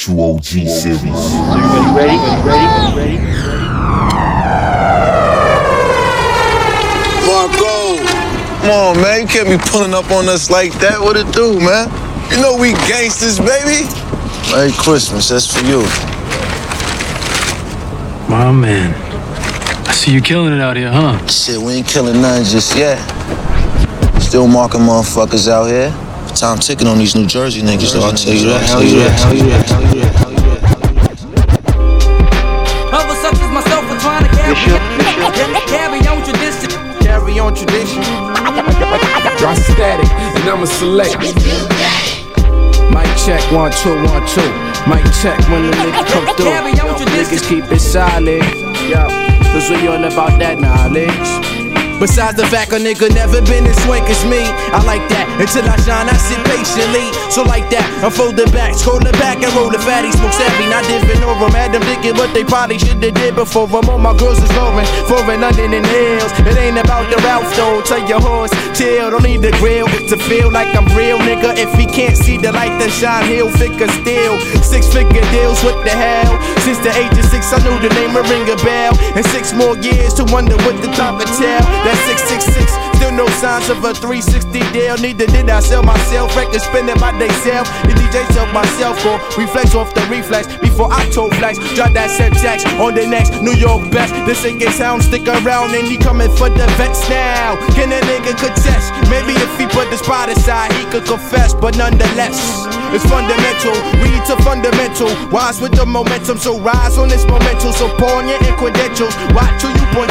True OG series. Ready, ready, ready, ready, ready. Marco, come on, man. You can't be pulling up on us like that. What it do, man? You know we gangsters, baby. Merry Christmas. That's for you. My man. I see you killing it out here, huh? Shit, we ain't killing none just yet. Still marking motherfuckers out here. Time ticking on these New Jersey niggas, though. I'll tell you that. Hell yeah, hell yeah, hell yeah, hell yeah. Other such myself are trying to carry, carry on tradition. Carry on tradition. Drop static, and I'ma select. Mic check, one, two, one, two. Mic check when the niggas come through. Yo, niggas keep it solid. Yo, cause we all about that knowledge. Besides the fact a nigga never been as swank as me. I like that until I shine, I sit patiently. So like that, I fold it back, scroll it back and roll the fatty, smoke savvy, not different over them. Had them thinking what they probably should have did before them. All my girls is roaring, foreign London and hills. It ain't about the Ralph though. Tell your horse, chill, don't need the grill to feel like I'm real, nigga. If he can't see the light that shine, he'll figure still. Six figure deals, what the hell? Since the age of six, I knew the name would ring a bell. And six more years to wonder what the top of tell. That's 666, still no signs of a 360 deal. Neither did I sell myself, record spinning by they self. The DJ sell myself for reflex off the reflex. Before I told flex, drop that set jacks on the next New York best. The singing sound stick around and he coming for the vets now. Can a nigga contest? Maybe if he put the spot aside, he could confess, but nonetheless. It's fundamental, read to fundamental. Wise with the momentum, so rise on this momentum. So pawn your credentials. Watch who you point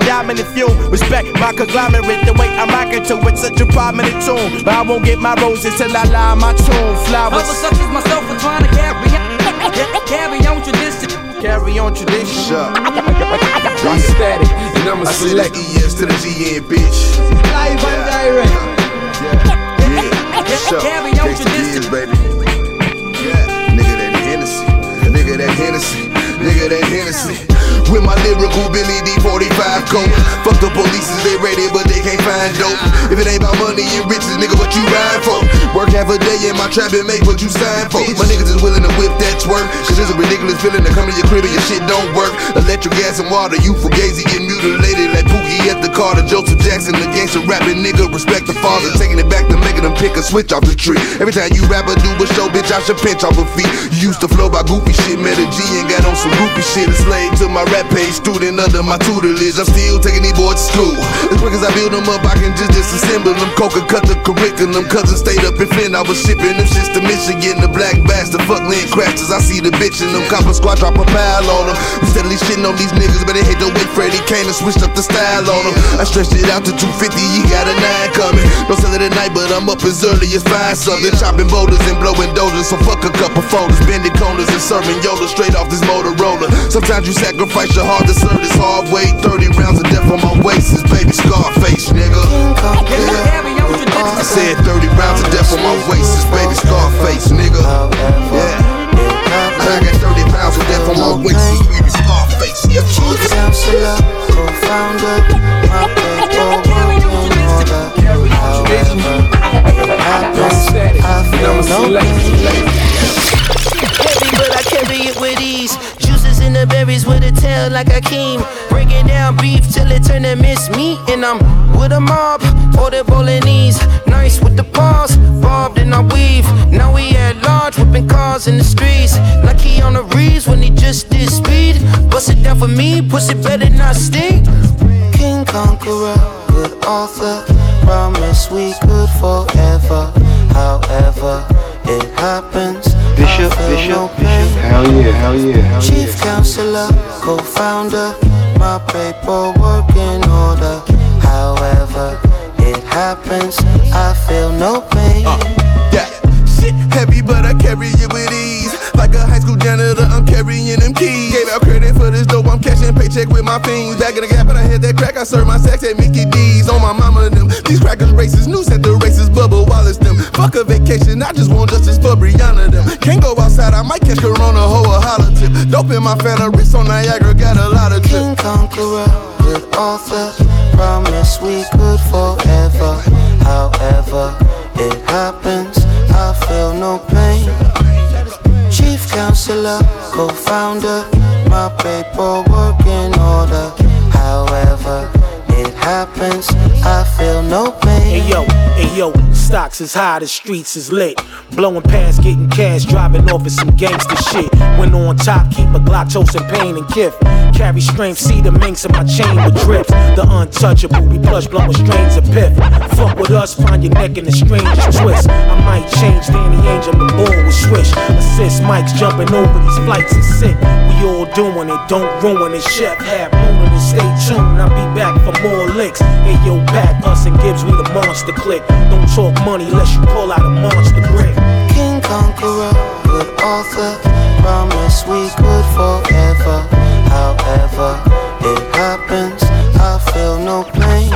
it to potent dominant fuel. Respect my conglomerate, the way I'm rocking to it, such a prominent tune. But I won't get my roses till I lie my tune. Flowers. Others such as myself are trying to carry on, carry on tradition. Carry on tradition. Drop static, and I'ma I said select. ES to the GN, bitch. Live and direct. Yeah. Sure. Carry on tradition. kids, baby. Yeah. Nigga that Hennessy. Nigga that Hennessy. Nigga that Hennessy. With my lyrical Billy D45 coat. Fuck the police, they ready, but they can't find dope. If it ain't about money and riches, nigga, what you ride for? Work half a day in my trap and make what you sign for. My niggas is willing to whip that twerk. Cause it's a ridiculous feeling to come to your crib and your shit don't work. Electric gas and water, you fugazi get mutilated like Pookie at the Carter. Joseph Jackson, the gangster rapping nigga. Respect the father, taking it back to making them pick a switch off the tree. Every time you rap or do a show, bitch, I should pinch off a feet. You used to flow by goofy shit, met a G and got on some goofy shit. A slave to my rap page, student under my tutelage. I'm still taking these boys to school. As quick as I build them up, I can just disassemble them. Coca cut the curriculum. Cousin stayed up in Flint, I was shipping them shits to Michigan. The black bastard, fuck land crashes. I see the bitch in them. Copper squad drop a pile on them. We steadily shitting on these niggas, but they hate the way Freddie came and switched up the style on them. I stretched it out to 250, he got a nine coming. Don't sell it at night, but I'm up as early as five something. Chopping boulders and blowing dozers, so fuck a couple folders. Bending corners and serving Yoda straight off this Motorola. Sometimes you sacrifice your heart to serve this hard way. 30 rounds of death on my waist is baby Scarface, nigga. Tradition. I said 30 rounds of death on my waist is baby Scarface, nigga. Yeah. I got 30 pounds of death on my waist is baby Scarface. Yeah, co-founder, my like a Keem. Breaking down beef till it turn to miss meat. And I'm with a mob, order bolognese. Nice with the paws, bobbed and I weave. Now we at large, whipping cars in the streets. Like he on the reeds when he just did speed. Bust it down for me, pussy better not stink. King Conqueror, good author. Promise we could forever. However, it happens. Bishop, I feel Bishop, no Bishop. pain. Hell yeah, hell yeah, hell Chief yeah. counselor, co-founder, my paperwork in order. However, it happens. I feel no pain. Uh, yeah, shit heavy, but I carry it with ease. Like a high school janitor, I'm carrying them keys. Gave out credit for this dope, I'm cashing paycheck with my fiends. Back in the gap, and I hit that crack, I serve my sex at Mickey D's. On my mama them, these crackers racist, news at the races, Bubba Wallace them. Fuck a vacation, I just want justice for Breonna them. Can't go outside, I might catch Corona, hoe a tip. Dope in my fella, wrist on Niagara, got a lot of drip. King Conqueror, good author. Promise we could forever. However, it happens. I feel no pain. Counselor, co-founder, my paperwork in order. However, it happens, I feel no pain. Hey yo, hey yo, stocks is high, the streets is lit. Blowing past, getting cash, driving off of some gangster shit. When on top, keep a Glock, toasting pain and kiff. Carry strength, see the minks in my chain with drips. The untouchable, we plush blowing strains of piff. Fuck with us, find your neck in the strangest twist. I might change Danny Angel and ball with swish. Assist Mike's jumping over these flights and sit. We all doing it, don't ruin it. Chef hat, mooning and stay tuned. I'll be back for more licks. Hey yo, back us and Gibbs, we the monster click. Don't talk money unless you pull out a monster brick. King conqueror, good author, promise we could forever. However, it happens, I feel no pain.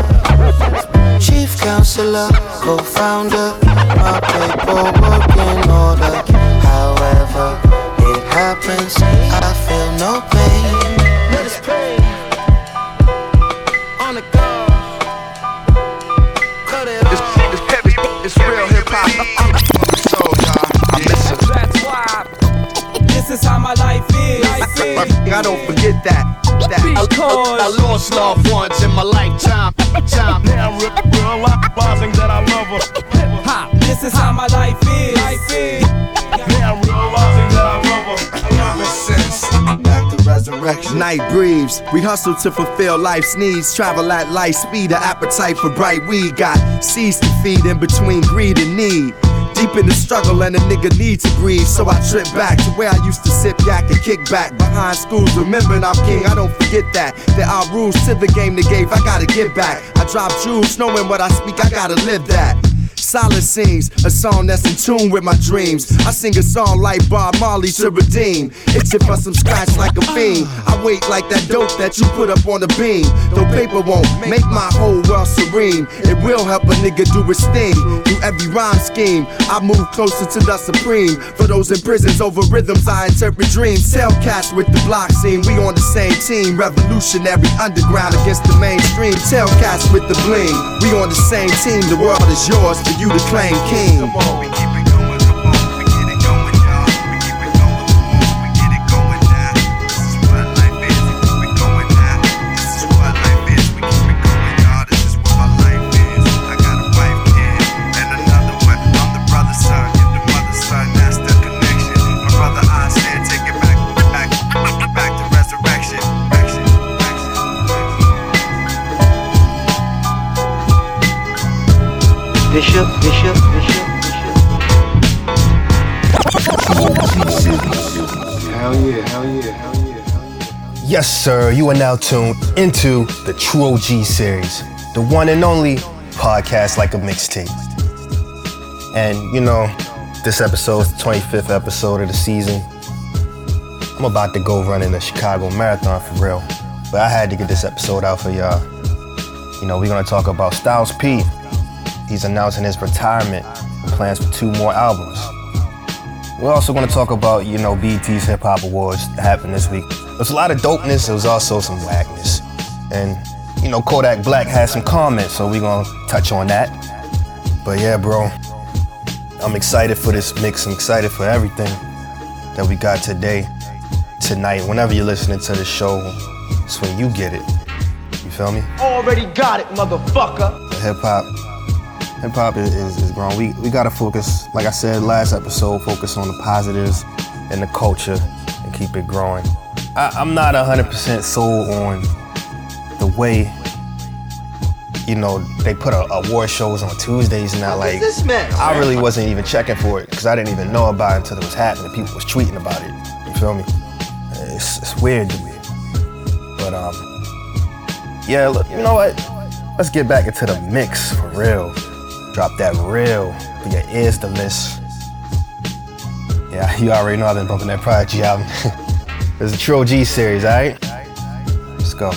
Chief counselor, co-founder, my paperwork in order. However, it happens, I feel no pain. I don't forget that. that. Because I lost loved ones in my lifetime. Time. Now re- realizing that I love her. ha, this is how my life is. Life is. Now realizing that I love her. I love. Back to resurrection. Night breathes. We hustle to fulfill life's needs. Travel at light speed. The appetite for bright weed. Got seeds to feed in between greed and need. Deep in the struggle and a nigga needs to breathe. So I trip back to where I used to sip yak and kick back behind schools. Remembering I'm king, I don't forget that. There are rules to the game they gave, I gotta get back. I drop jewels, knowing what I speak, I gotta live that. Solid scenes, a song that's in tune with my dreams. I sing a song like Bob Marley to redeem. Itching for some scratch like a fiend. I wait like that dope that you put up on the beam. Though paper won't make my whole world serene. It will help a nigga do his thing. Through every rhyme scheme, I move closer to the supreme. For those in prisons over rhythms, I interpret dreams. Cats with the block scene, we on the same team. Revolutionary underground against the mainstream. Tell with the bling, we on the same team. The world is yours for you to claim king. Yes, sir. You are now tuned into the True OG series, the one and only podcast like a mixtape. And you know, this episode is the 25th episode of the season. I'm about to go running the Chicago Marathon for real, but I had to get this episode out for y'all. You know, we're gonna talk about Styles P. He's announcing his retirement and plans for two more albums. We're also to talk about, you know, BET's Hip Hop Awards that happened this week. There's a lot of dopeness, there was also some whackness. And, you know, Kodak Black had some comments, so we're to touch on that. But yeah, bro, I'm excited for this mix. I'm excited for everything that we got today, tonight. Whenever you're listening to the show, it's when you get it. You feel me? Already got it, motherfucker. The hip hop, hip hop is, is, is growing. We we gotta focus, like I said last episode, focus on the positives and the culture and keep it growing. I, I'm not 100% sold on the way, you know, they put award shows on Tuesdays now. Like, this man? I really wasn't even checking for it because I didn't even know about it until it was happening. People was tweeting about it. You feel me? It's, it's weird to me. But um, yeah, look, you know what? Let's get back into the mix for real. Drop that real for your ears to list. Yeah, you already know I've been bumping that Prodigy album. it's a True OG series, alright? Let's go.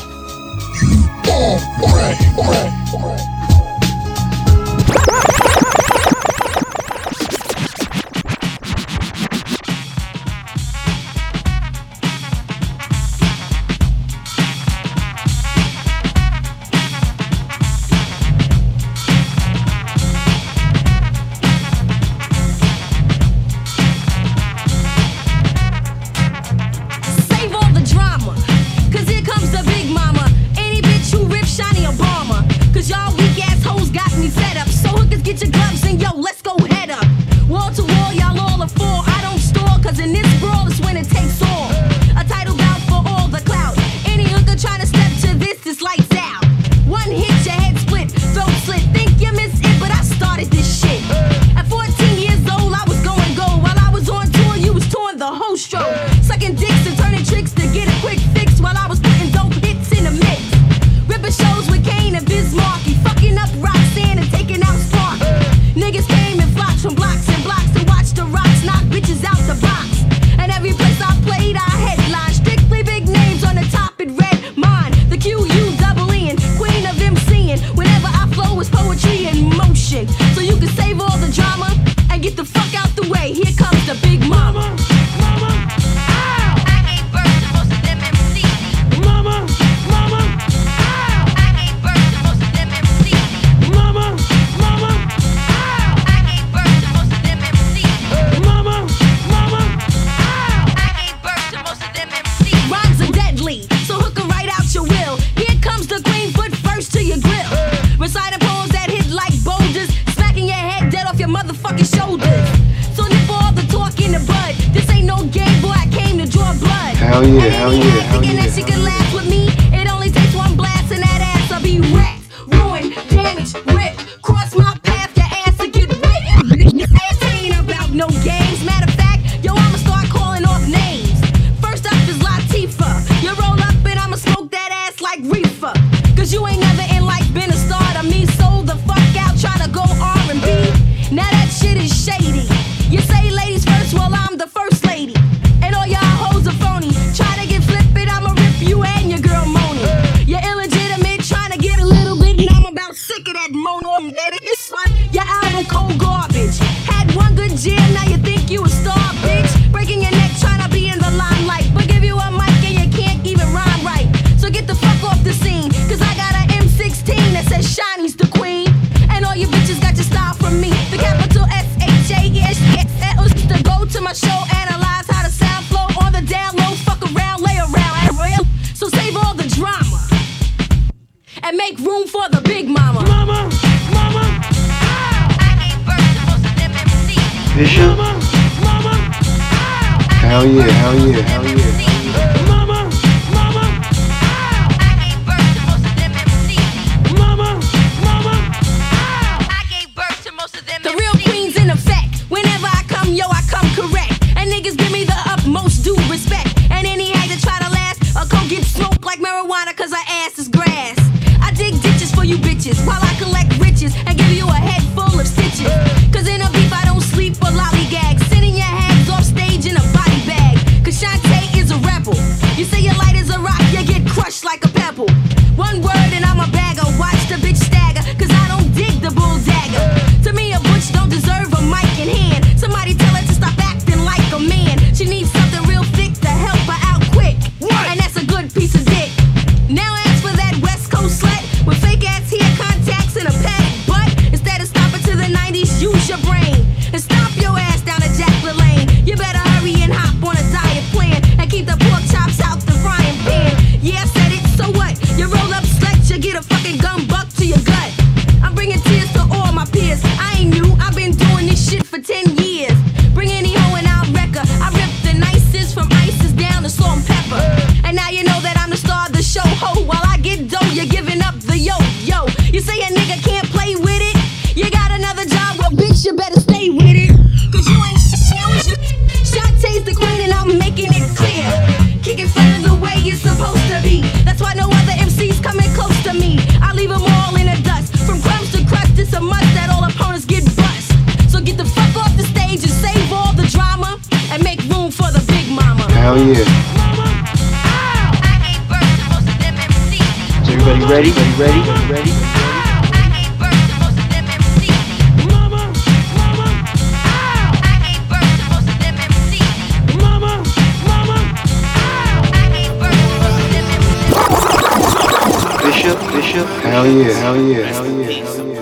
Hell yeah, hell yeah, hell yeah, hell yeah.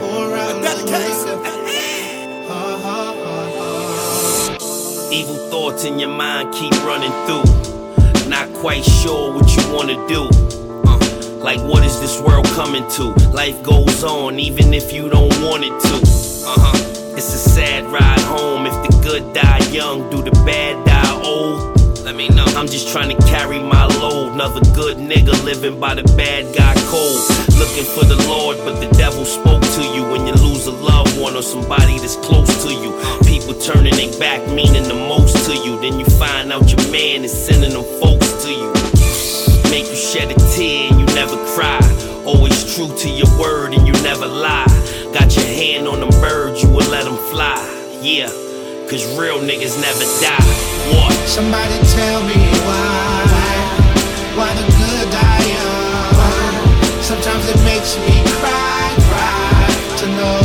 Evil thoughts in your mind keep running through. Not quite sure what you wanna do. Uh, like, what is this world coming to? Life goes on even if you don't want it to. Uh-huh. It's a sad ride home if the good die young, do the bad die old. Let me know. I'm just trying to carry my load. Another good nigga living by the bad guy code. Looking for the Lord, but the devil spoke to you when you lose a loved one or somebody that's close to you. People turning their back, meaning the most to you. Then you find out your man is sending them folks to you. Make you shed a tear and you never cry. Always true to your word and you never lie. Got your hand on them birds, you will let them fly. Yeah. Cause real niggas never die. What? Somebody tell me why. Why the good die young? Why? Sometimes it makes me cry, cry to know.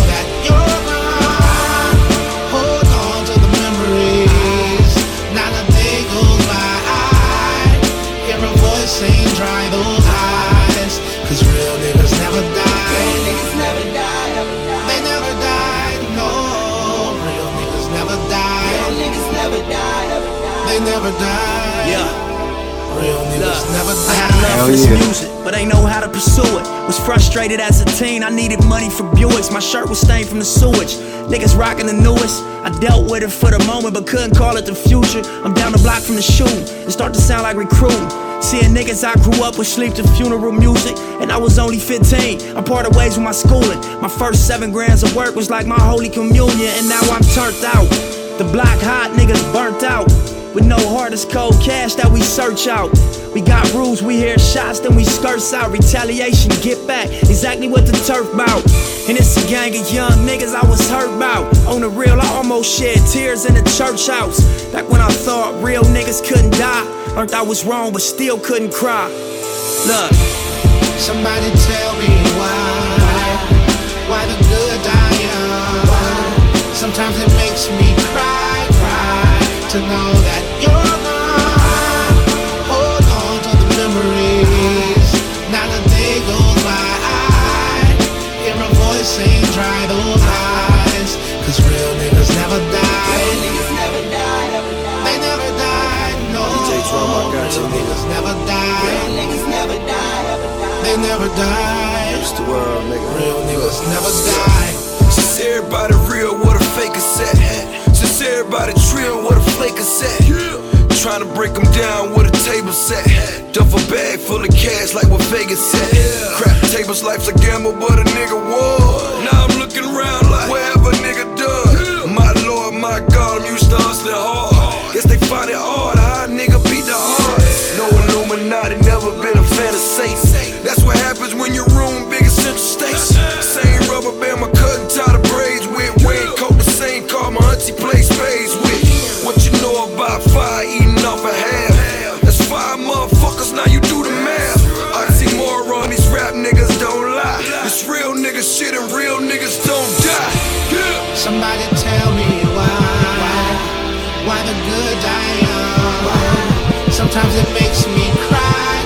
Never. I had a love for this music, but ain't know how to pursue it. Was frustrated as a teen, I needed money for Buicks. My shirt was stained from the sewage. Niggas rocking the newest. I dealt with it for the moment, but couldn't call it the future. I'm down the block from the shoe. It start to sound like recruiting. Seeing niggas I grew up with sleep to funeral music, and I was only 15. I parted ways with my schooling. My first seven grams of work was like my holy communion, and now I'm turned out. The block hot niggas burnt out. With no heart, it's cold cash that we search out. We got rules, we hear shots, then we skirts out. Retaliation, get back, exactly what the turf bout. And it's a gang of young niggas I was hurt about. On the real, I almost shed tears in the church house. Back when I thought real niggas couldn't die. Learned I was wrong, but still couldn't cry. Look. Somebody tell me why, why the good die young. Sometimes it makes me cry, cry to know Real niggas never die. They never die. It's the world, nigga. Real niggas never die. Since everybody real, what a fake is at. Since everybody trill, what a flake is at. Trying to break them down with a table set. Duffel bag full of cash like what Vegas said. Crap tables, life's a gamble, but a nigga won. Now I'm looking around like wherever nigga done. My lord, my god, I'm used to hustling hard. Guess they find it hard, how nigga Illuminati, never been a fan of Satan. That's what happens when your room big Central Station. Same rubber band my cousin tied the braids with. Wayne coat the same car my auntie plays spades with. What you know about fire eating off a half? That's five motherfuckers, now you do the math. I see more on these rap niggas don't lie. This real nigga shit and real niggas don't die. Yeah. Somebody tell me why, why the good die young. Sometimes it makes me cry,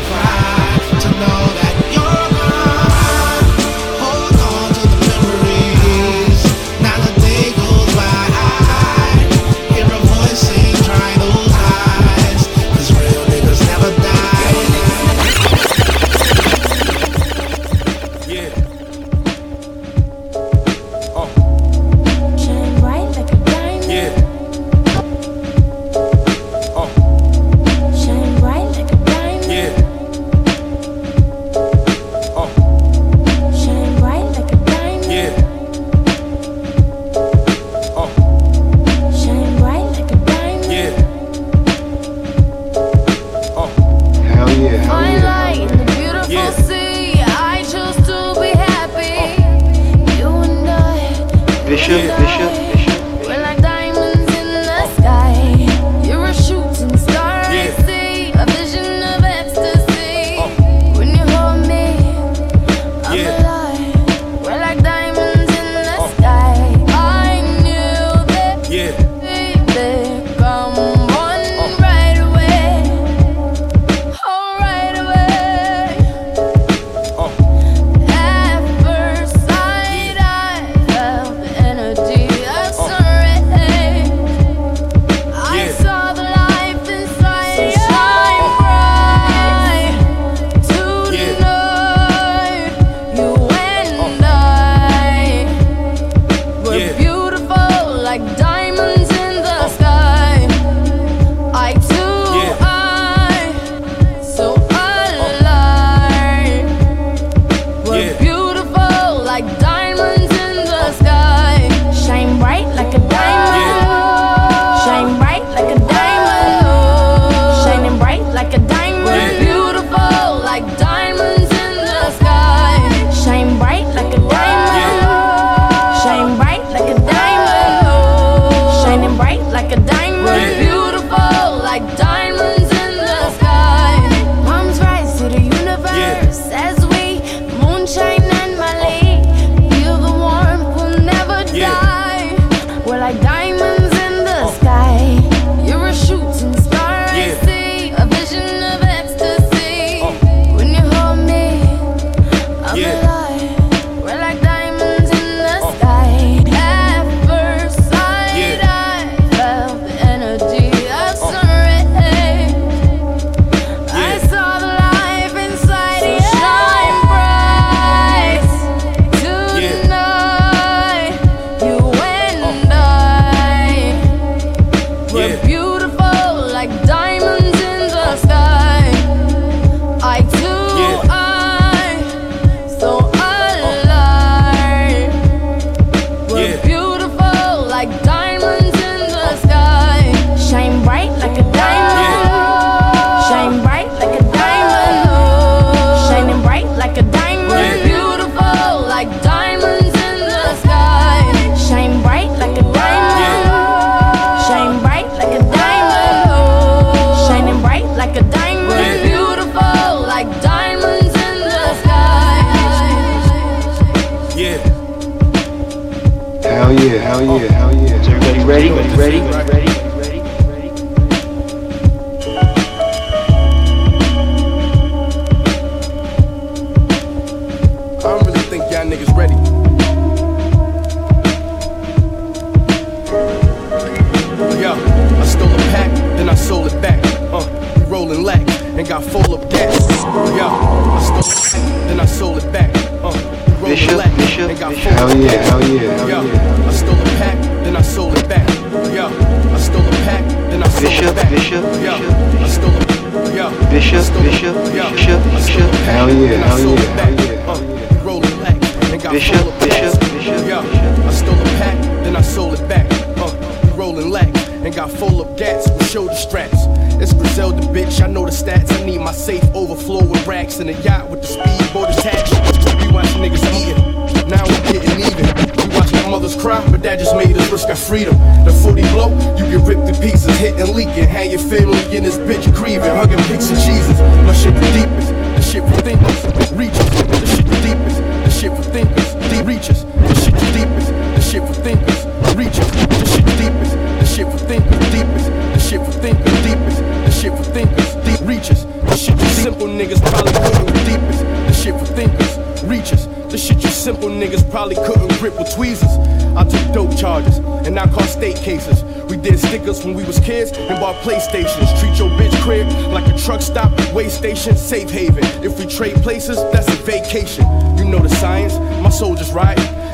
yeah, hell yeah. Is everybody ready? Ready? Ready? ready?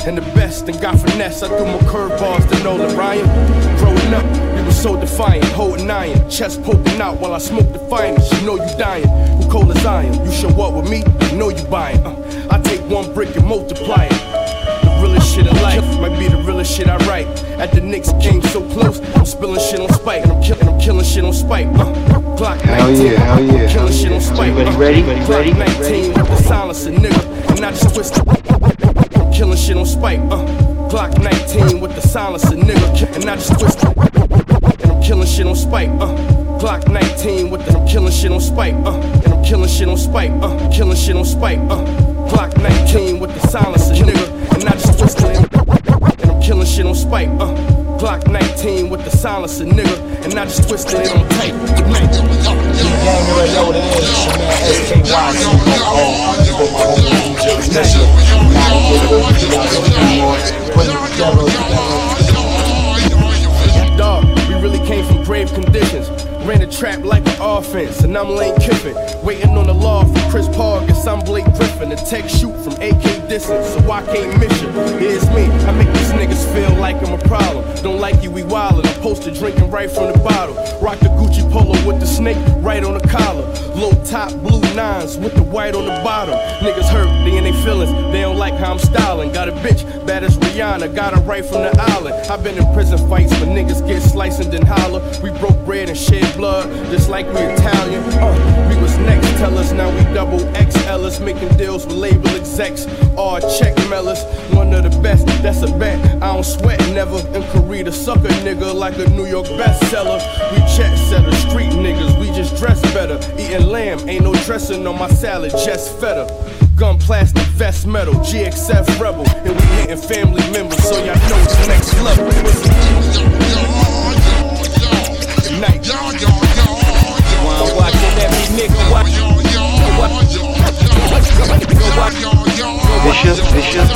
And the best, and got finesse. I threw my curveballs to Nolan Ryan. Growing up, we was so defiant, holding iron, chest poking out while I smoke the finest. You know you dying, who cold as iron. You show up with me, you know you buying. Uh, I take one brick and multiply it. The realest shit of life might be the realest shit I write. At the Knicks game so close, I'm spilling shit on spike, and I'm killing, I'm killing shit on spike. Uh, Glock Hell 19, yeah, hell yeah, killing hell shit on yeah. spike. Everybody uh, ready? Everybody Glock ready? 19 with the silencer, nigga, and I just twist killing shit on spike. Uh, Glock 19 with the silencer, nigga, and I just twist and I'm killing shit on spike. Uh, Glock 19 with the I'm killing shit on spike. Uh, and I'm killing shit on spike. Uh, killing shit on spike. Uh, Glock 19 with the silencer, nigga, killing shit on spike. Uh, Glock 19 with the silencer, nigga, and I just twist it on tape. You already know what it is. It's your man my homie. Dog, we really came from grave conditions. Ran a trap like an offense, and I'm Lane Kiffin. Waiting on the law from Chris Paul, guess I'm Blake Griffin. A tech shoot from AK distance, so I can't miss you. Here's me, I make these niggas feel like I'm a problem. Don't like you, we wildin'. I'm posted drinking right from the bottle. Rock the Gucci polo with the snake right on the collar. Low top, blue nines with the white on the bottom. Niggas hurt, they in they feelings. They don't like how I'm styling. Got a bitch, bad as Rihanna, got her right from the island. I've been in prison fights, but niggas get sliced and then holler. We broke bread and shed blood, just like we Italian. Uh, we was next, tell us now we double XLers, making deals with label execs. All check mailers, one of the best, that's a bet. I don't sweat never. In Korea, the sucker nigga like a New York bestseller. We check setter, street niggas, just dress better. Eating lamb, ain't no dressing on my salad, just feta. Gun plastic, vest metal, GXF rebel. And we hitting family members, so y'all know the next level. Night. While I'm watching every nigga watch. Bishop, Bishop.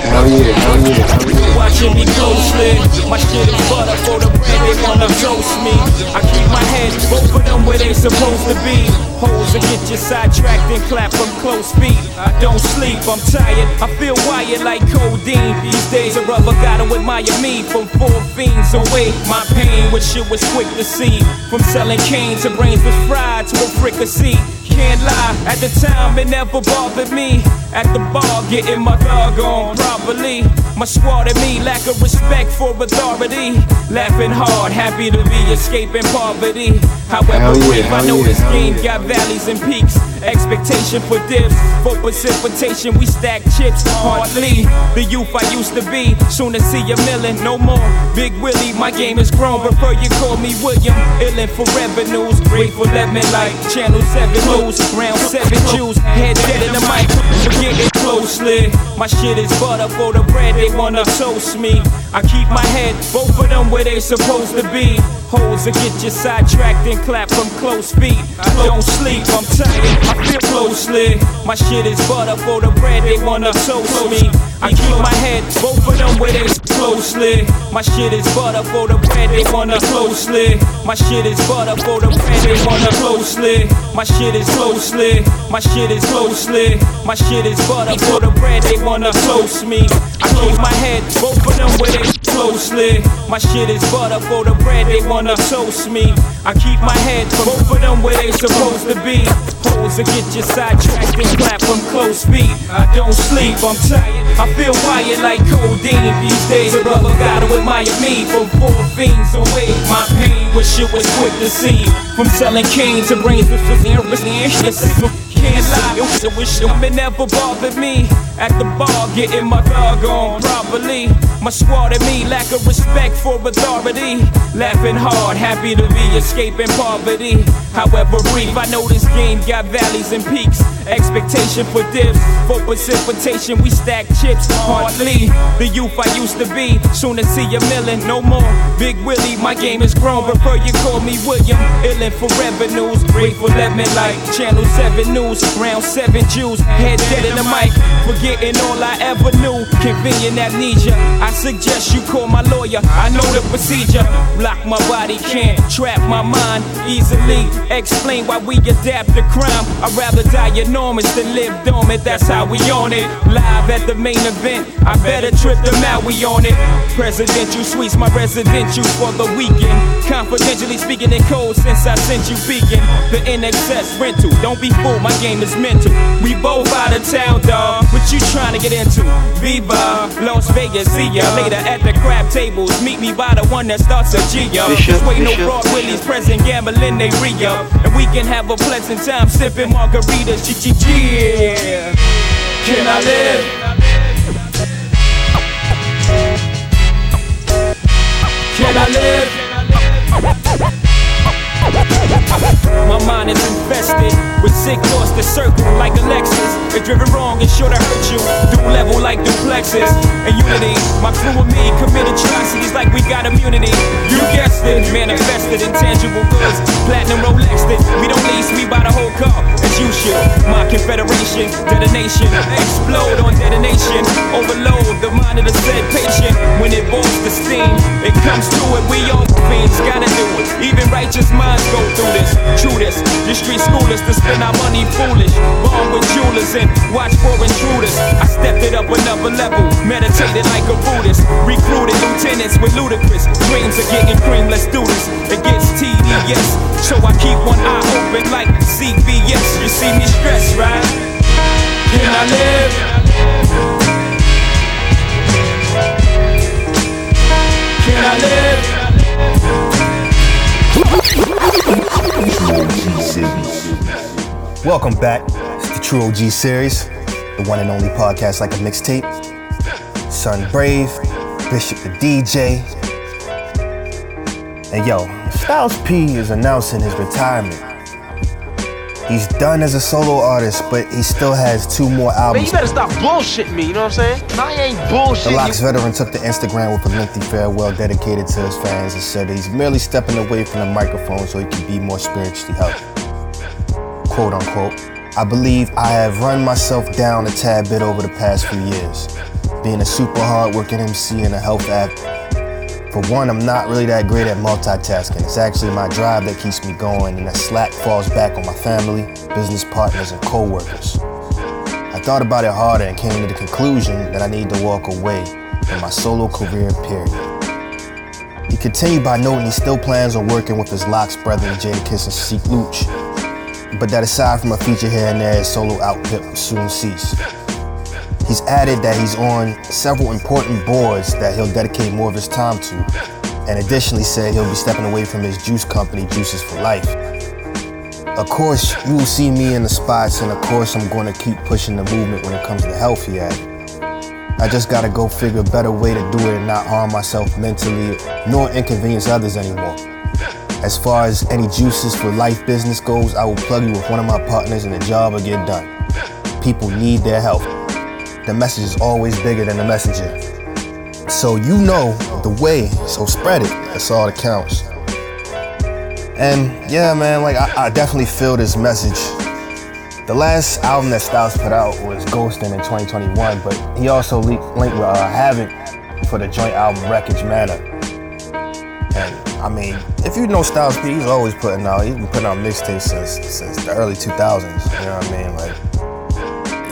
Hell yeah, hell yeah, hell yeah. Watching me closely. My shit is butter for the bread, they wanna toast me. I keep my head, both of them where they supposed to be. Holes and get you sidetracked and clap from close feet. I don't sleep, I'm tired. I feel wired like codeine. These days a rubber gotta admire me from four fiends away. My pain, which shit was quick to see. From selling cane to brains was fried to a fricassee. Can't lie, at the time it never bothered me. At the bar, getting my dog on properly. My squad and me lack of respect for authority. Laughing hard, happy to be escaping poverty. However, yeah, brief, I know yeah, this game yeah. got valleys and peaks. Expectation for dips, for precipitation, we stack chips hardly. The youth I used to be, soon to see a million, no more. Big Willie, my game is grown, prefer you call me William. Illin for revenues, grateful me like Channel 7 news, round 7 Jews, head dead in the mic, it closely. My shit is butter for the bread, they wanna toast me. I keep my head, both of them where they supposed to be. Holes that get you sidetracked and clap from close feet. I Don't sleep, I'm tired, I feel closely. My shit is butter for the bread, they wanna toast me. I keep my head, both of them where they closely. My shit is butter for the bread, they wanna closely. My shit is butter for the bread, they wanna closely. My shit is closely. My shit is closely. My shit is butter for the bread, they wanna toast me. I keep my head, both of them where they closely. My shit is butter for the bread, they wanna toast me. I keep my head, both of them where they supposed to be. Holes that get you sidetracked and clap from close feet. I don't sleep, I'm tired. I feel wired like codeine these days. A brother gotta admire me from four fiends away. My pain was shit was quick to see. From selling cane to brains with can't lie, it wish it never bothered me. At the bar, getting my thug on properly. My squad and me lack of respect for authority. Laughing hard, happy to be escaping poverty. However brief, I know this game got valleys and peaks. Expectation for dips, for precipitation, we stack chips hardly. The youth I used to be, soon to see a million, no more. Big Willie, my game is grown, prefer you call me William. Illin for revenues, grateful me like Channel 7 News, round 7 Jews, head dead in the mic, forgetting all I ever knew. Convenient amnesia, I suggest you call my lawyer, I know the procedure. Block my body, can't trap my mind easily. Explain why we adapt to crime. I'd rather die enormous than live dormant, that's how we on it. Live at the main event, I better trip them out, we on it. Presidential suites, my residential for the weekend. Confidentially speaking in code since I sent you peeking. The NXS rental, don't be fooled, my game is mental. We both out of town, dog. What you trying to get into? Viva, Las Vegas, see ya later at the crab tables. Meet me by the one that starts a G, yo. Just wait no broad willies, present gambling, they re yo. And we can have a pleasant time sipping margaritas, G G G. Can I live? Can I live? My mind is infested with sick thoughts that circle like a Lexus. If driven wrong, it's sure to hurt you. Through level like duplexes and unity. My crew and me commit atrocities like we got immunity. You guessed it, manifested intangible goods. Platinum Rolex. We don't lease me by the whole car, as. My confederation, detonation, explode on detonation. Overload the mind of the said patient. When it boils the steam, it comes to it. We all fiends gotta do it. Even righteous minds go through this. True this. The street schoolers to spend our money foolish. Born with jewelers and watch for intruders. I stepped it up another level. Meditated like a Buddhist. Recruited lieutenants with ludicrous dreams of getting cream. Let's do this. It TDS. So I keep one eye open like CBS. You see me stressed, right? Can I live? Can I live? Welcome back. It's the True OG series, the one and only podcast like a mixtape. Son Brave, Bishop the DJ. And yo, Styles P is announcing his retirement. He's done as a solo artist, but he still has two more Man, albums. you better stop bullshitting me, you know what I'm saying? I ain't bullshitting. The LOX veteran took to Instagram with a lengthy farewell dedicated to his fans and said he's merely stepping away from the microphone so he can be more spiritually healthy. Quote unquote, I believe I have run myself down a tad bit over the past few years. Being a super hard-working MC and a health app. For one, I'm not really that great at multitasking. It's actually my drive that keeps me going, and that slack falls back on my family, business partners, and co-workers. I thought about it harder and came to the conclusion that I need to walk away from my solo career, period. He continued by noting he still plans on working with his LOX brethren Jadakiss and Sheek Louch, but that aside from a feature here and there, his solo output will soon cease. He's added that he's on several important boards that he'll dedicate more of his time to, and additionally said he'll be stepping away from his juice company, Juices for Life. of course, you will see me in the spots, and of course, I'm going to keep pushing the movement when it comes to health yet. I just gotta go figure a better way to do it and not harm myself mentally nor inconvenience others anymore. As far as any juices for life business goes, I will plug you with one of my partners and the job will get done. People need their help. The message is always bigger than the messenger. So you know the way, so spread it. That's all that counts. And yeah, man, like I, I definitely feel this message. The last album that Styles put out was Ghostin' in 2021, but he also le- linked with uh, Havoc for the joint album Wreckage Manor. And I mean, if you know Styles P, he's always putting out, he's been putting out mixtapes since since the early 2000s. You know what I mean? Like,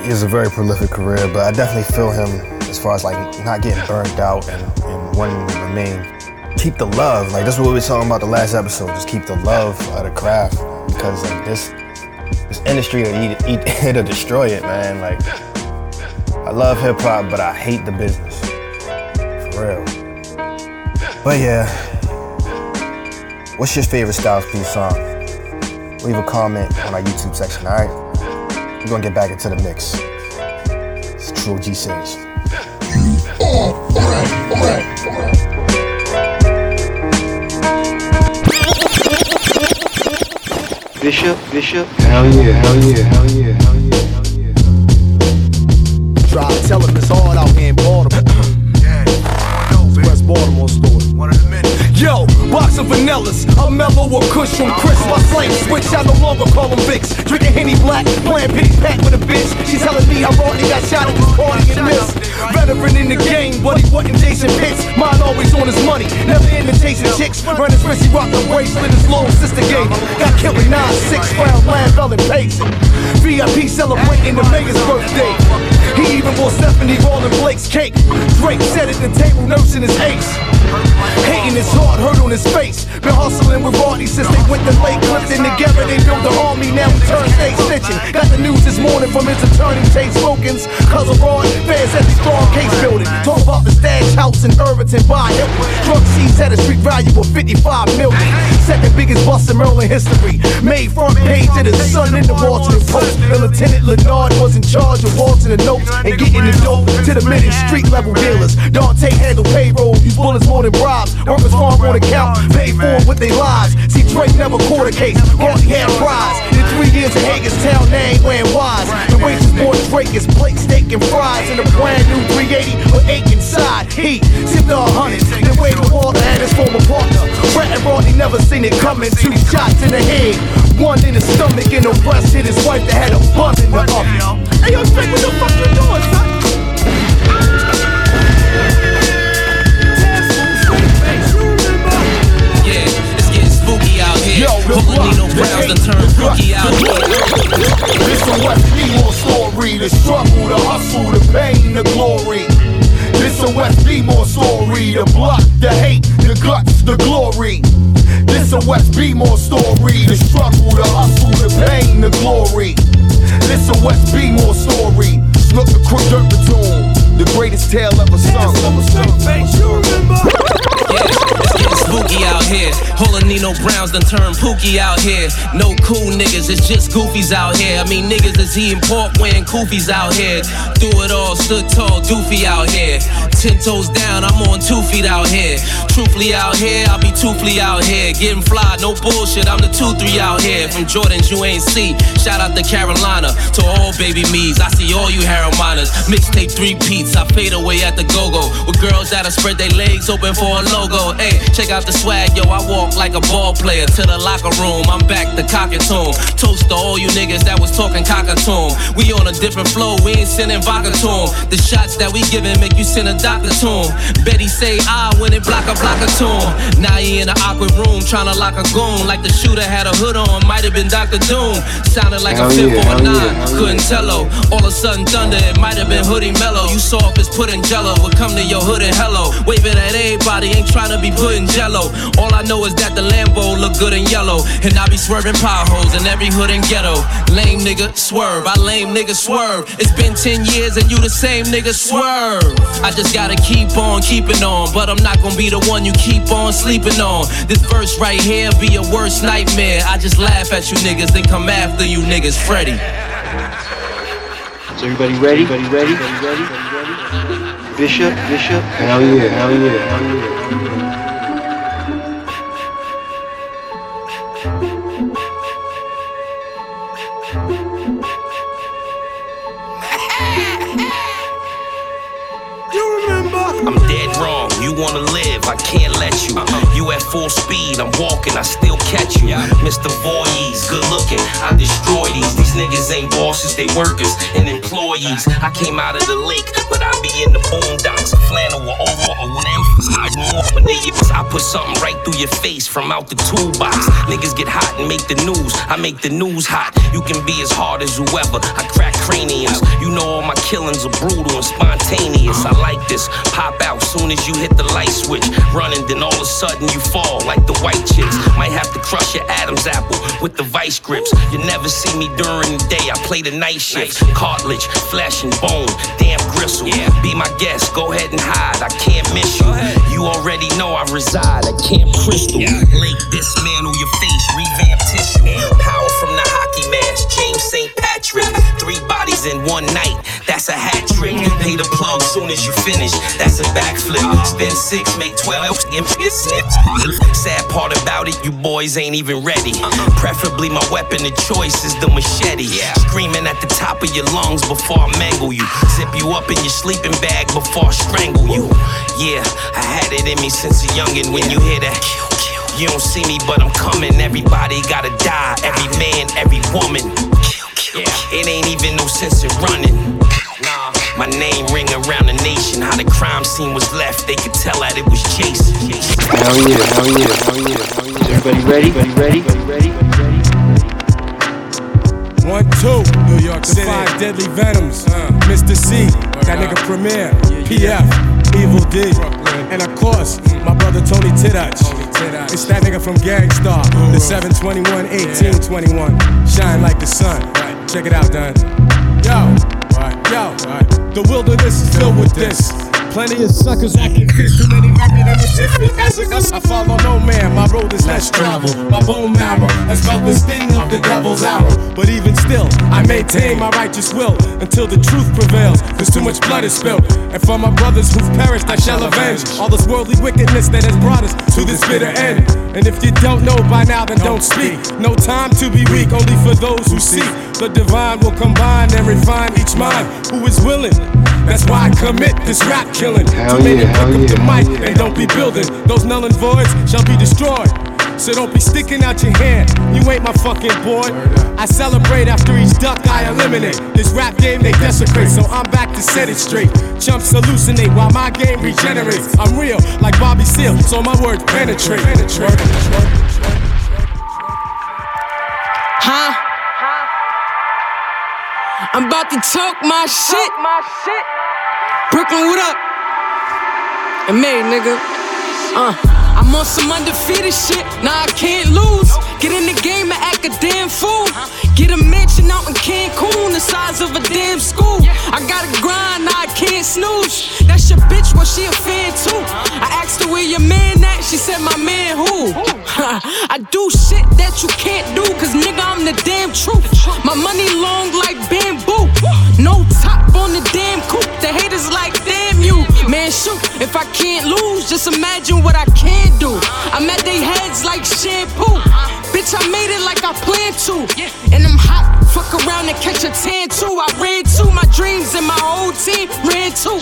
he a very prolific career, but I definitely feel him as far as like not getting burnt out and, and wanting to remain keep the love. Like that's what we were talking about the last episode. Just keep the love of the craft because like this this industry will eat, eat it'll destroy it, man. Like I love hip hop, but I hate the business for real. But yeah, what's your favorite Styles P song? Leave a comment on our YouTube section. All right, we're gonna get back into the mix. It's True G series. Bishop, Bishop. Hell yeah, hell yeah, hell yeah, of vanillas. A mellow or kush from Chris. My slang switch, I no longer call them Vicks. Drinking Henny Black, playing pity pat with a bitch. She's telling me how already got shot at this party and missed. Veteran in the game, but he wasn't Jason Pitts. Mine always on his money, never into chasing chicks. Running Chrissy rock the bracelet, his little sister gave him. Got killed with 9-6 round Lanvale and Payson. VIP celebrating the mayor's birthday. He even bought Stephanie rolling Blake's cake. Drake sat at the table nursing his ace. Hating his heart, hurt on his face. Been hustling with Rodney since they went to Lake Clifton together. They built the army, now he turned state snitching. Got the news this morning from his attorney, Chase Wilkins. Cause of Rod, fans at the strong case building. Talk about the stash house in Irvington by Hilton. Drug seeds at a street value of 55 million. Second biggest bust in Maryland history. Made front page of the Sun in the Washington Post. The Lieutenant Leonard was in charge of waltzing the notes and getting the dope to the mid and street level dealers. Dante handled payroll, use bullets more than bribes. Workers farm on account, pay for it with their lives. See, Drake never caught a case, Hardy had prize. In three years in Hagerstown, they ain't wearing wise. The waitress boy Drake is plate steak and fries in a brand new 380 with eight inside. Heat, sipped a hundred, then waved the water at his former partner. Brett and Rodney never seen it coming. Two shots in the head, one in the stomach, and the rest hit his wife that had a buzz in the oven. Hey yo, This a West Emo story, the struggle, the hustle, the pain, the glory. This a West Emo story. Look the crook dirt platoon, the greatest tale ever sung. Yeah, it's getting spooky out here. Holding Nino Browns done turned pookie out here. No cool niggas, it's just goofies out here. I mean, niggas is eating pork wearing koofies out here. Through it all, stood tall, doofy out here. Ten toes down, I'm on two feet out here. Truthfully out here, I'll be twofully out here. Getting fly, no bullshit, I'm the two three out here. From Jordans you ain't see. Shout out to Carolina, to all baby me's. I see all you Harrimanas. Mixtape three peats, I fade away at the go-go. With girls that'll spread their legs open for a logo. Hey, check out the swag, yo, I walk like a ball player to the locker room. I'm back to cockatoon. Toast to all you niggas that was talking cockatoon. We on a different flow, we ain't sending vodka to 'em. The shots that we giving make you send a doctor to 'em. Betty say I when it block a block a tune. Now he in an awkward room trying to lock a goon. Like the shooter had a hood on, might have been Dr. Doom. Sounded like Hell a fifth yeah, or a hell yeah, nine. Couldn't tell her. All of a sudden thunder, it might have been hoodie mellow. You soft as pudding jello. Would come to your hood and hello. Wave it at everybody, ain't trying to be putting jello. All I know is that the Lambo look good in yellow. And I be swerving potholes in every hood and ghetto. Lame nigga, swerve. I lame nigga, swerve. It's been 10 years and you the same nigga, swerve. I just got gotta keep on keeping on. But I'm not gonna be the one you keep on sleeping on. This verse right here be a worst nightmare. I just laugh at you niggas, then come after you niggas, Freddy. Is everybody ready? Everybody ready? Everybody ready? Bishop, Bishop. Hell yeah, hell yeah, hell yeah. Full speed, I'm walking, I still catch you. Mr. Voorhees, good looking, I destroy these. These niggas ain't bosses, they workers and employees. I came out of the lake, but I be in the boondocks. Flannel or over, emphasize more. I put something right through your face from out the toolbox. Niggas get hot and make the news, I make the news hot. You can be as hard as whoever, I crack craniums. You know all my killings are brutal and spontaneous. I like this. Pop out soon as you hit the light switch. Running, then all of a sudden you fall like the white chicks. Might have to crush your Adam's apple with the vice grips. You never see me during the day. I play the night shift. Cartilage, flesh and bone, damn gristle. Yeah. Be my guest, go ahead and hide. I can't miss you. You already know I reside at Camp Crystal. Lake, dismantle your face, revamp tissue. Power from the hockey James St. Patrick. Three bodies in one night, that's a hat trick. Pay the plug soon as you finish, that's a backflip. Spend six, make twelve. Sad part about it, you boys ain't even ready. Preferably, my weapon of choice is the machete. Screaming at the top of your lungs before I mangle you. Zip you up in your sleeping bag before I strangle you. Yeah, I had it in me since a youngin' when you hear that. You don't see me, but I'm coming. Everybody gotta die. Every man, every woman. Yeah, it ain't even no sense in running. Nah, my name ring around the nation. How the crime scene was left, they could tell that it was Jason. Hell yeah, hell yeah, hell yeah, hell yeah. Is everybody ready? Everybody ready? Everybody ready? One, two, New York City. The five deadly venoms. Uh. Mr. C, that nigga Premier, PF, Evil Dee, and of course, mm. my brother Tony Touch. It's that nigga from Gang Starr, the 721, 1821. Shine like the sun. Check it out, Don. Yo, yo, the wilderness is filled with this. Plenty of suckers can kiss. Too many rapping and it's I follow no man, my road is less traveled. My bone marrow has felt the sting of the devil's arrow. But even still, I maintain my righteous will until the truth prevails. Cause too much blood is spilled. And for my brothers who've perished, I shall avenge all this worldly wickedness that has brought us to this bitter end. And if you don't know by now, then don't speak. No time to be weak, only for those who seek. The divine will combine and refine each mind who is willing. That's why I commit this rap killing. Hell Too many yeah, hell pick up the yeah, mic hell yeah. and don't be building. Those null and voids shall be destroyed. So don't be sticking out your hand. You ain't my fucking boy. I celebrate after each duck I eliminate. This rap game they desecrate, so I'm back to set it straight. Chumps hallucinate while my game regenerates. I'm real, like Bobby Seale, so my words penetrate. Huh? I'm about to talk my shit. Brooklyn, what up? And May, nigga. Uh, I'm on some undefeated shit. Nah, I can't lose. Get in the game and act a damn fool. Get a mansion out in Cancun, the size of a damn school. I gotta grind, nah, I can't snooze. That's your bitch, well, she a fan too. I asked her where your man at, she said, my man who? I do shit that you can't do, cause nigga, I'm the damn truth. My money long like can't lose, just imagine what I can do. I'm at they heads like shampoo. Bitch, I made it like I planned to. And I'm hot, fuck around and catch a tan too. I ran to my dreams and my whole team ran too.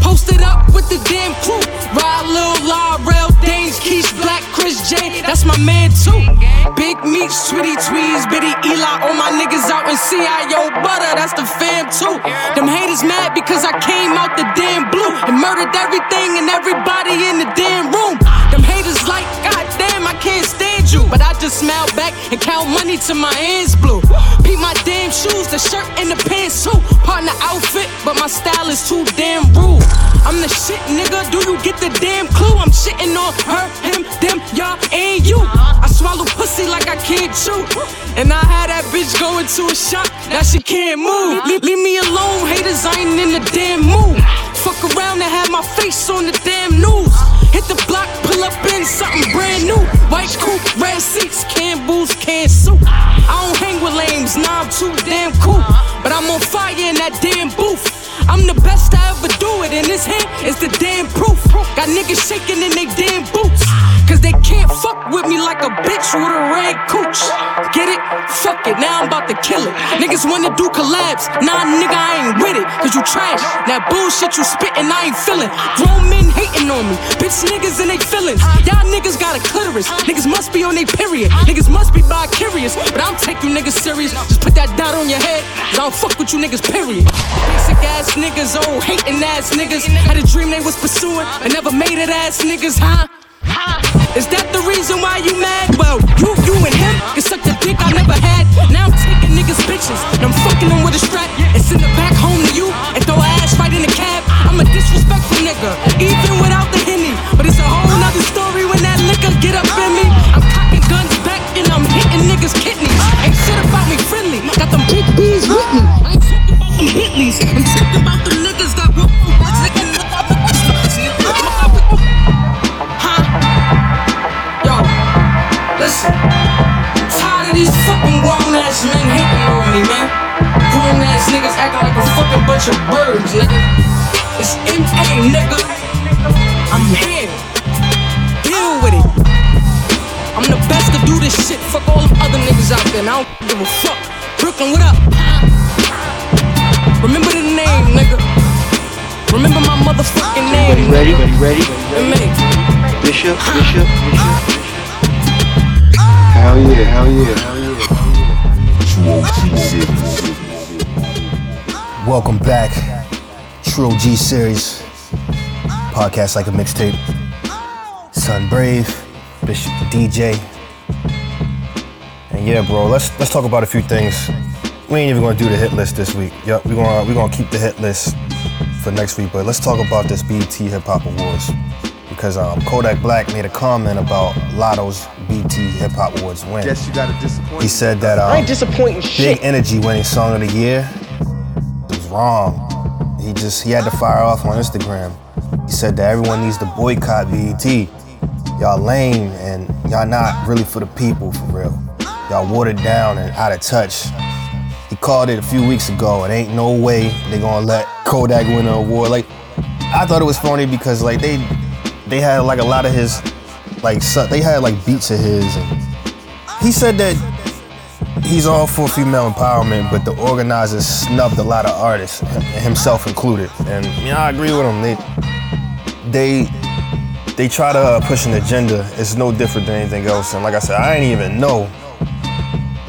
Posted up with the damn crew. Ride Lil La, Rail, Danes, Keish, Black. That's my man too. Big meats, Twitty Tweez, Bitty Eli. All my niggas out in CIO Butter. That's the fam too. Them haters mad because I came out the damn blue and murdered everything and everybody in the damn room. Smile back and count money till my hands blue. Peep my damn shoes, the shirt and the pants too. Partner outfit, but my style is too damn rude. I'm the shit, nigga. Do you get the damn clue? I'm shitting on her, him, them, y'all, and you. I swallow pussy like I can't chew. And I had that bitch go into a shot, now she can't move. Leave, leave me alone, haters, I ain't in the damn mood. Fuck around and have my face on the damn news. The block, pull up in something brand new. White coupe, red seats, can booze, can soup. I don't hang with lames, nah, I'm too damn cool. But I'm on fire in that damn booth. I'm the best I ever do it, and this hand is the damn proof. Got niggas shaking in they damn boots. Cause they can't fuck with me like a bitch with a red cooch. Get it? Fuck it, now I'm about to kill it. Niggas wanna do collabs. Nah, nigga, I ain't with it. Cause you trash. That bullshit you spittin', I ain't feelin'. Grown men hating on me. Bitch niggas and they feelings. Y'all niggas got a clitoris. Niggas must be on they period. Niggas must be bi curious. But I'm taking you niggas serious. Just put that dot on your head. Cause I don't fuck with you niggas, period. Basic ass niggas, old hating ass niggas. Had a dream they was pursuing. and never made it ass niggas, huh? Is that the reason why you mad? Well, you, you and him can suck the dick I never had. Now I'm taking niggas' bitches and I'm fucking them with a strap and send it back home to you and throw ass right in the cab. I'm a disrespectful nigga, even without the henny. But it's a whole nother story when that liquor get up in me. I'm cocking guns back and I'm hitting niggas' kidneys. Ain't shit about me friendly. Got them big bees with me. I'm talking about niggas that won't Listen, I'm tired of these fucking grown ass men on me, man. Grown ass niggas acting like a fucking bunch of birds, nigga. It's MA, nigga. I'm here. Deal with it. I'm the best to do this shit. Fuck all them other niggas out there. And I don't give a fuck. Brooklyn, what up? Remember the name, nigga. Remember my motherfucking name. Ready, ready, ready, MA. Bishop, Bishop, Bishop. Hell yeah, hell yeah, hell yeah. Welcome back. True G series. Podcast like a mixtape. Sun Brave, Bishop the DJ. And yeah, bro, let's let's talk about a few things. We ain't even gonna do the hit list this week. Yep, we're gonna we're gonna keep the hit list for next week, but let's talk about this BET Hip Hop Awards. Because um, Kodak Black made a comment about Latto's BET Hip Hop Awards win. Guess you gotta disappoint. He said that um, I ain't disappointing shit. Big. Energy winning Song of the Year it was wrong. He just he had to fire off on Instagram. He said that everyone needs to boycott BET. Y'all lame and y'all not really for the people for real. Y'all watered down and out of touch. Called it a few weeks ago. It ain't no way they gonna let Kodak win an award. Like I thought it was funny because like they they had like a lot of his like su- they had like beats of his he said that he's all for female empowerment, but the organizers snubbed a lot of artists, himself included. And you know, I agree with him. They they they try to uh, push an agenda. It's no different than anything else. And like I said, I didn't even know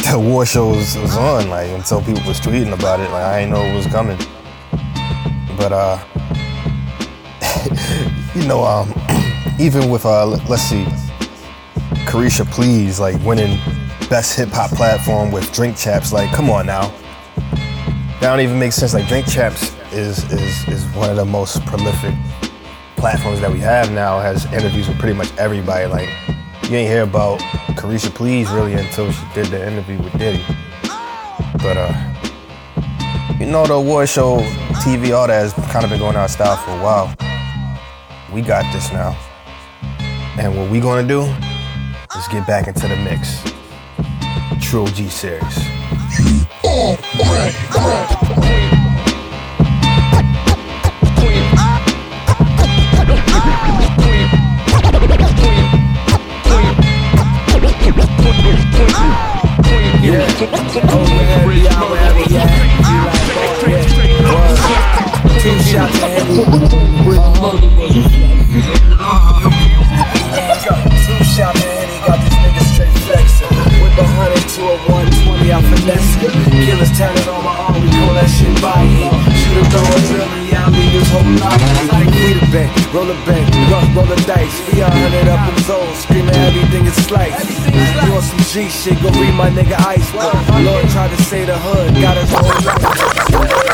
the war shows was on like until people was tweeting about it. Like I didn't know it was coming. But uh, you know, um, even with uh, let's see, Caresha Please like winning best hip hop platform with Drink Champs. Like, come on now. That don't even make sense. Like, Drink Champs is is is one of the most prolific platforms that we have now. Has interviews with pretty much everybody. Like, you ain't hear about Caresha Please really until she did the interview with Diddy. But uh, you know, the award show, TV, all that has kind of been going out of style for a while. We got this now. And what we gonna do is get back into the mix. True G series. Two shots to Henny. Two shot to Henny, got this nigga straight. With the hundred to a 120, I'm finessing. Killers tatted on my arm, we call that shit body. Shoot a throw a drill, and yeah, I lot. Like we the bank, roll bank, rough, roll the dice. We a hundred up in zone, screaming everything is sliced. You on some G shit, go read my nigga Ice. Lord tried to say the hood, got whole life.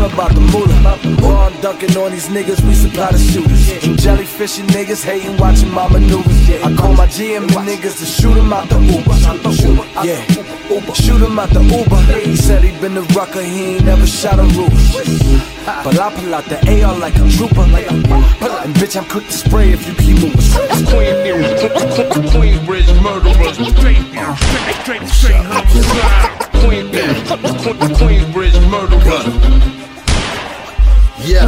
About the moolah. Ron dunking on these niggas, we supply the shooters. And jellyfishing niggas hating, watching my maneuvers. I call my GM niggas to shoot him out the Uber. Yeah, shoot him out the Uber. He said he been the Rucker, he ain't never shot a roof. But I pull out the AR like a trooper. like And bitch, I'm quick to spray if you keep moving. Queen, Queensbridge murderers. Straight, straight, straight, straight homicide. Queen, Queensbridge murderers. Yeah,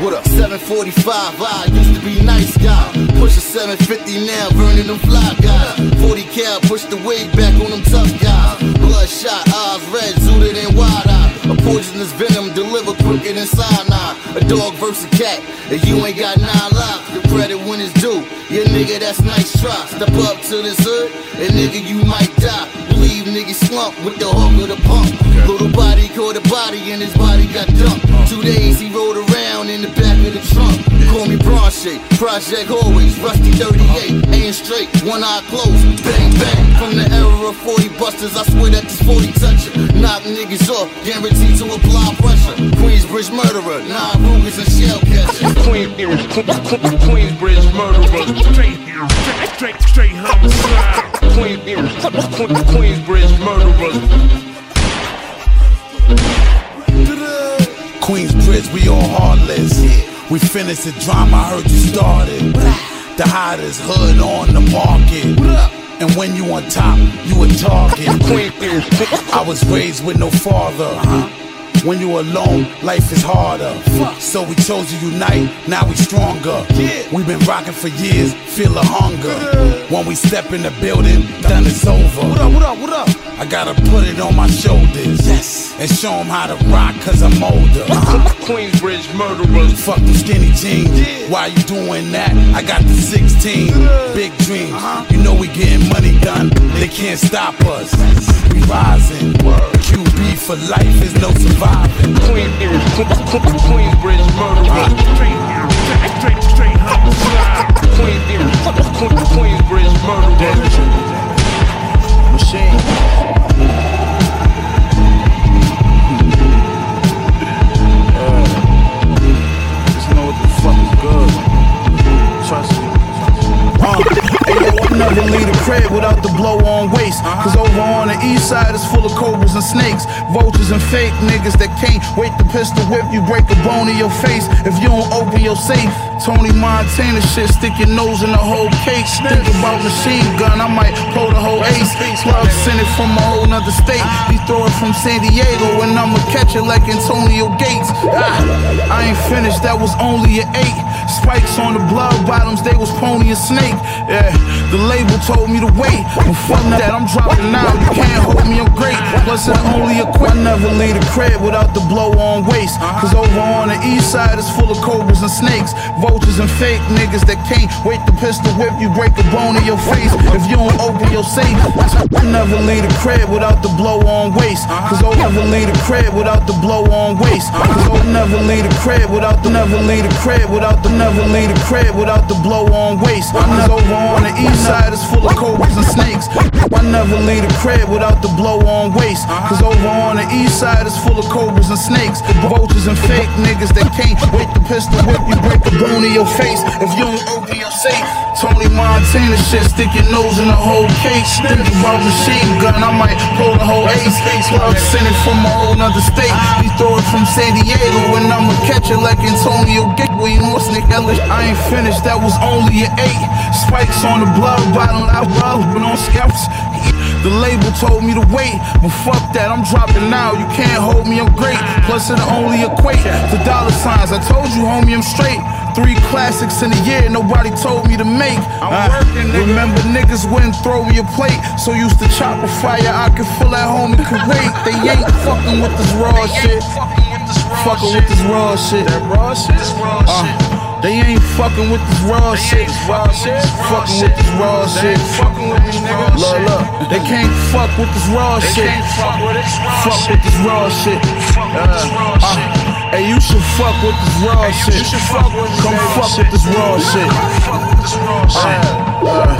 what up? 745, I used to be nice guy. Push a 750 now, burning them fly guys. 40 cal, push the wig back on them tough guys. Bloodshot, eyes red, zooted and wide eye. A poisonous venom delivered quicker than cyanide. A dog versus a cat, and you ain't got nine lives. The credit when it's due. Yeah, nigga, that's nice try. Step up to this hood, and nigga, you might die. Leave niggas slump with the hook of the pump. Little body caught a body, and his body got dumped. Uh-huh. Two days he rode around in the back of the trunk. Call me Bronche, Project always, Rusty 38, uh-huh. aim straight, one eye closed, bang bang. From the era of 40 busters, I swear that this 40 toucher. Knock niggas off, guaranteed to apply pressure. Queensbridge murderer, nine Rugers and shell catcher. Queen, Queensbridge murderers. Straight, straight, straight, straight homicide. Queen, Queensbridge murderer. Queensbridge, we all heartless. We finished the drama, I heard you started. The hottest hood on the market. And when you on top, you a target. I was raised with no father. When you alone, life is harder. So we chose to unite, now we stronger. We've been rocking for years, feel the hunger. When we step in the building, done it's over. What up, what up, what up? I gotta put it on my shoulders. Yes. And show them how to rock, cause I'm older. Queensbridge murderers. Fuck them skinny jeans. Why you doing that? I got the 16. Big dreams. Uh-huh. You know we getting money done. They can't stop us. We rising. QB for life is no surviving. Queen, Queensbridge murderers. Ah. Straight, straight, straight, straight homicide. Queen, Queensbridge murderers. Machine. I never leave the crib without the blow on waist. Cause over on the east side is full of cobras and snakes. Vultures and fake niggas that can't wait to pistol whip you, break a bone in your face if you don't open your safe. Tony Montana shit, stick your nose in the whole case. Think about machine gun, I might pull the whole ace. Plug send it from a whole nother state. He throw it from San Diego and I'ma catch it like Antonio Gates. Ah, I ain't finished, that was only an eight. Spikes on the blood bottoms, they was pony and snake. Yeah, the label told me to wait. But fuck that, I'm dropping now. You can't hold me, I'm great. Plus, I only equip. I never leave the crib without the blow on waist. Cause over on the east side is full of cobras and snakes. Vultures and fake niggas that can't wait to pistol whip you, break a bone in your face. If you don't open your safe, I never leave the crib without the blow on waist. Cause I'll never leave the crib without the blow on waist. Cause I'll never leave the crib without the never leave the crib without the never leave the crib without the blow on waist. Cause over on the east side it's full of cobras and snakes. I never leave the crib without the blow on waist. Cause over on the east side is full of cobras and snakes. Vultures and fake niggas that can't wait to pistol whip you, break the bone in your face. If you don't open your safe, Tony Montana shit, stick your nose in the whole case. Think about machine gun, I might pull the whole ace. Plug send it from a whole nother state. He throw it from San Diego and I'ma catch it like Antonio Gateway what's Nick Ellis. I ain't finished, that was only an eight. Spikes on the blood bottle, I was been on scouts. The label told me to wait, but fuck that, I'm dropping now. You can't hold me, I'm great. Plus, it only equate to dollar signs. I told you, homie, I'm straight. Three classics in a year, nobody told me to make. I'm working, Remember, niggas wouldn't throw me a plate. So used to chop a fire, I could fill at home in Kuwait. They ain't fucking with this raw shit. Fucking with this raw shit. raw shit this raw Uh, they ain't fucking with this raw shit. Fucking with this raw shit. Look, look, they can't fuck with this raw shit. Fuck with this raw shit. Uh, uh, Hey, you should fuck with this raw shit. Come fuck with this raw shit. Uh, uh,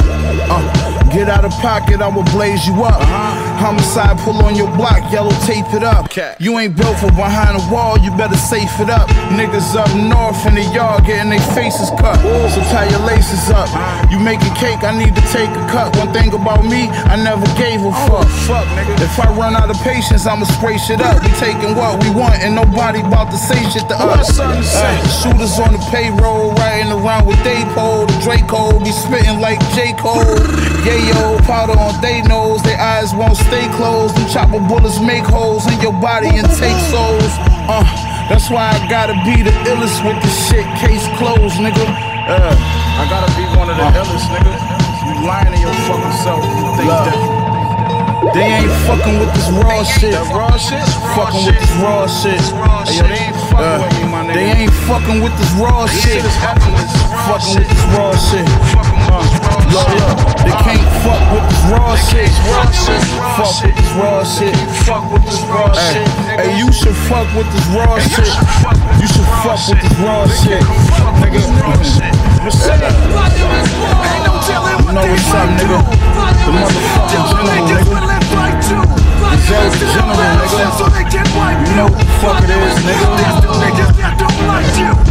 uh, Get out of pocket, I'ma blaze you up. Homicide, pull on your block, yellow tape it up. You ain't built for behind the wall, you better safe it up. Niggas up north in the yard getting their faces cut. So tie your laces up. You making cake, I need to take a cut. One thing about me, I never gave a fuck. Fuck if I run out of patience, I'ma spray shit up. We taking what we want, and nobody about to say shit to us. Uh, shooters on the payroll, riding around with Daypole. The Draco be spitting like J. Cole. Yayo, powder on they nose, their eyes won't stay closed. Them chopper bullets make holes in your body and take souls. Uh, that's why I gotta be the illest with the shit. Case closed, nigga. Uh, I gotta be one of the illest, nigga. You lying to your fucking self. Think different. They ain't fucking with this raw shit. That raw shit? Fucking with this raw shit. Hey, yo, they ain't fucking with me, my nigga. They ain't fucking with this raw shit. Fucking with this raw shit. Uh, look, look. They can't fuck with this raw shit. Fuck with this raw shit. Fuck with this raw shit. Hey, you should fuck with this raw shit. You should fuck with this raw shit. Nigga. You know what's up, nigga? The motherfucking general, nigga. Zero general, nigga. You know what the fuck it is, nigga.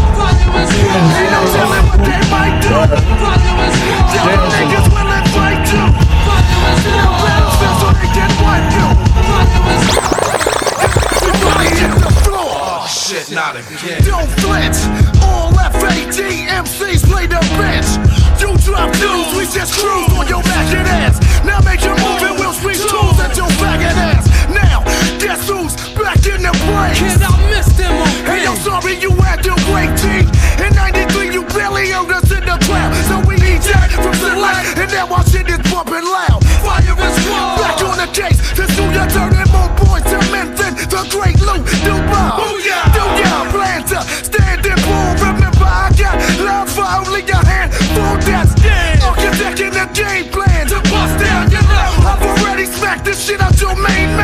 Oh shit, not again. Don't flinch. All FAD MCs play the bench. You drop dudes, we just cruise on your maggot ass. Now make your move and we'll street tools at your faggot ass. Now, guess who's back in the place? Kid, I missed them Hey, yo, sorry you had to wait, G. In 93, you barely owned us in the cloud. So we need that from select, and now our shit is bumping loud. Fire is squad. Back on the case, to do your turning more boys to Memphis. The great loot, Dubai. Do ya plan to stand and pull? Remember, I got love for only a handful that's dead. architecting the game plan to bust down your love. I've already smacked this shit out your main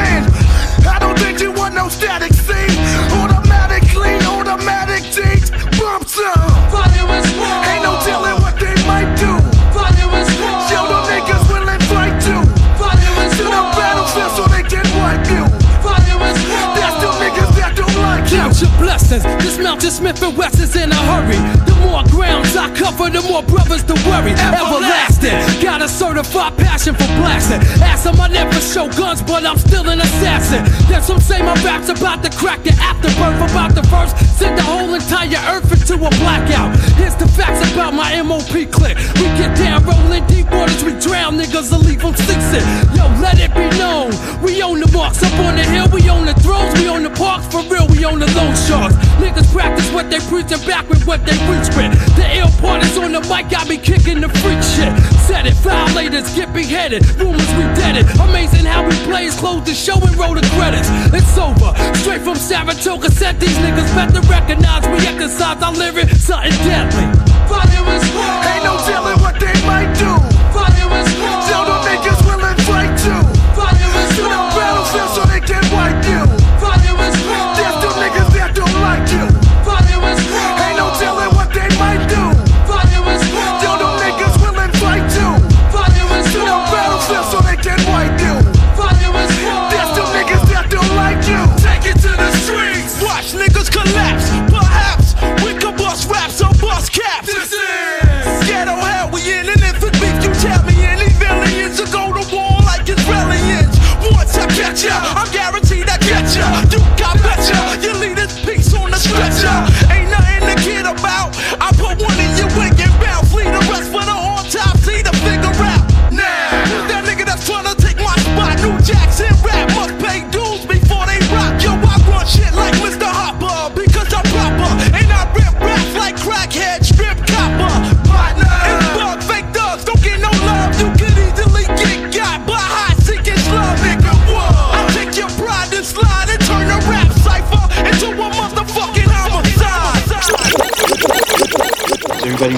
Smith and Wessons in a hurry. The more grounds I cover, the more brothers to worry. Everlasting. Got a certified passion for blasting. Ask them I never show guns, but I'm still an assassin. Then some say my rap's about to crack the afterbirth. About the first, send the whole entire earth into a blackout. Here's the facts about my MOP clip. We get down, rolling deep waters, we drown niggas and leave them ceasing. Yo, let it be known. We own the marks up on the hill, we own the thrones, we own the parks. For real, we own the loan sharks. Niggas practice what they preach and back with what they preach with. The ill part is on the mic, got me kicking the freak shit. Said it, violators get beheaded, rumors we dead it. Amazing how we plays close the show and roll the credits. It's over, straight from Saratoga. Said these niggas better recognize we exercise our lyrics, something deadly. Ain't no telling what they might do.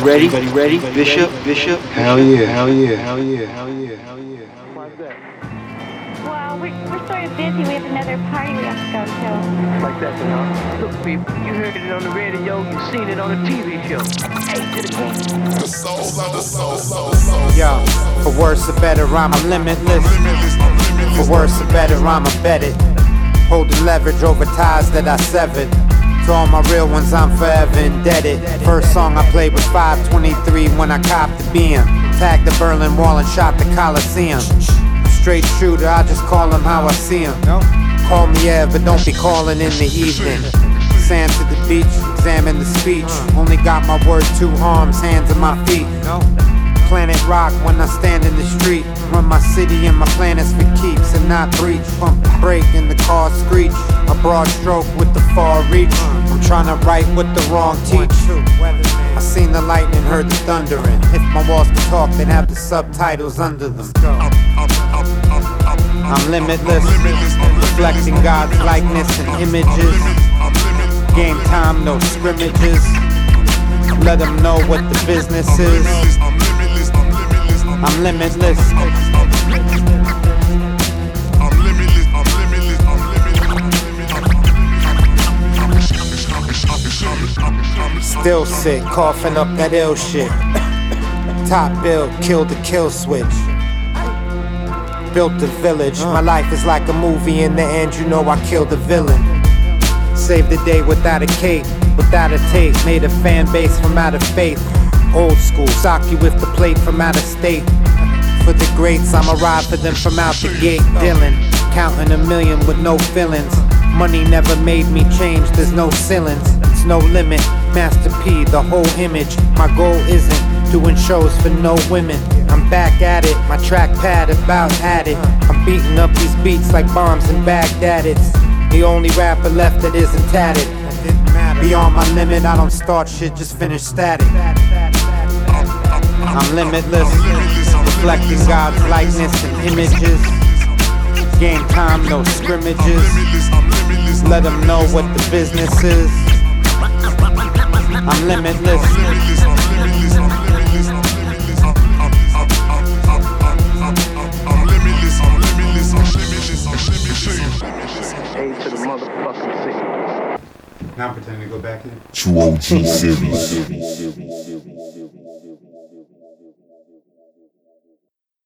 Homicide. Everybody ready? Everybody ready? Bishop, Bishop. Hell yeah, hell yeah, hell yeah, hell yeah, hell yeah. How about that? Well, we're, we're sort of busy. We have another party we have to go to. Like that, you know. Look, people, you heard it on the radio, you seen it on the TV show. Hey, to the king. The soul the soul, soul, soul. Yo, For worse or better, I'm limitless. For worse or better, I'm embedded. Holding leverage over ties that I severed. To all my real ones, I'm forever indebted. First song I played was 523 when I copped the BM. Tagged the Berlin Wall and shot the Coliseum. Straight shooter, I just call him how I see him. Call me Ev, but don't be calling in the evening. Sand to the beach, examine the speech. Only got my word, two arms, hands and my feet. Planet rock when I stand in the street. Run my city and my planets for keeps and not breach. Pump the brake and the car screech. Broad stroke with the far reach. I'm trying to write with the wrong teach. I seen the lightning, heard the thundering. If my walls could talk, they'd have the subtitles under them. I'm limitless, reflecting God's likeness and images. Game time, no scrimmages. Let them know what the business is. I'm limitless. Still sick, coughing up that ill shit. Top bill, killed the kill switch. Built the village. My life is like a movie. In the end, you know I killed the villain. Saved the day without a cape, without a tape. Made a fan base from out of faith. Old school, sock you with the plate from out of state. For the greats, I'ma ride for them from out the gate. Dylan, counting a million with no feelings. Money never made me change, there's no ceilings, it's no limit. Master P, the whole image. My goal isn't doing shows for no women. I'm back at it, my trackpad about at it. I'm beating up these beats like bombs in Baghdad. It's the only rapper left that isn't tatted. Beyond my limit, I don't start shit, just finish static. I'm limitless, reflecting God's likeness and images. Game time, no scrimmages. Let them know what the business is. I'm limitless. A to the motherfucking Now I'm pretending to go back in. True OG series.